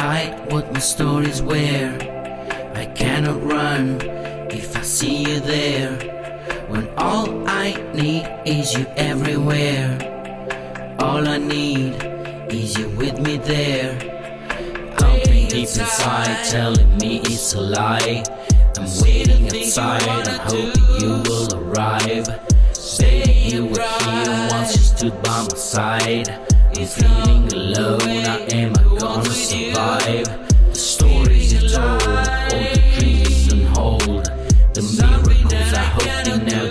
hide what my stories were. I cannot run if I see you there. When all I need is you everywhere. All I need is you with me there. Something deep inside telling me it's a lie. I'm waiting outside, I'm hoping you will arrive. Baby, you were here once you stood by my side. I'm feeling alone, how am I gonna survive? The stories you told, all the dreams don't hold. The miracles I hope they now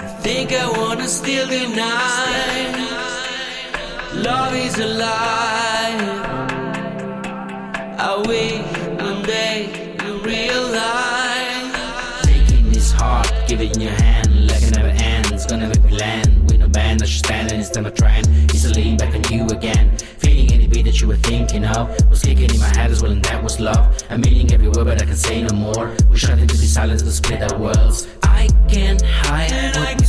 You think I wanna steal the night. Love is a lie. I wish one day you realize. Taking this heart, give it in your hand like it never ends. Gonna make me land with no band, I should stand and it's time a trend. It's a lean back on you again. You were thinking of was kicking in my head as well, and that was love. I'm meaning every word, but I can say no more. We shut into be silence to split our worlds. I can't hide And I can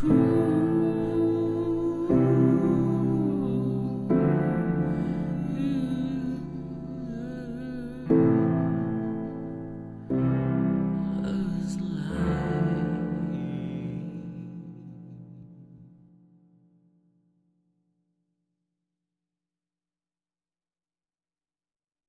Hmm.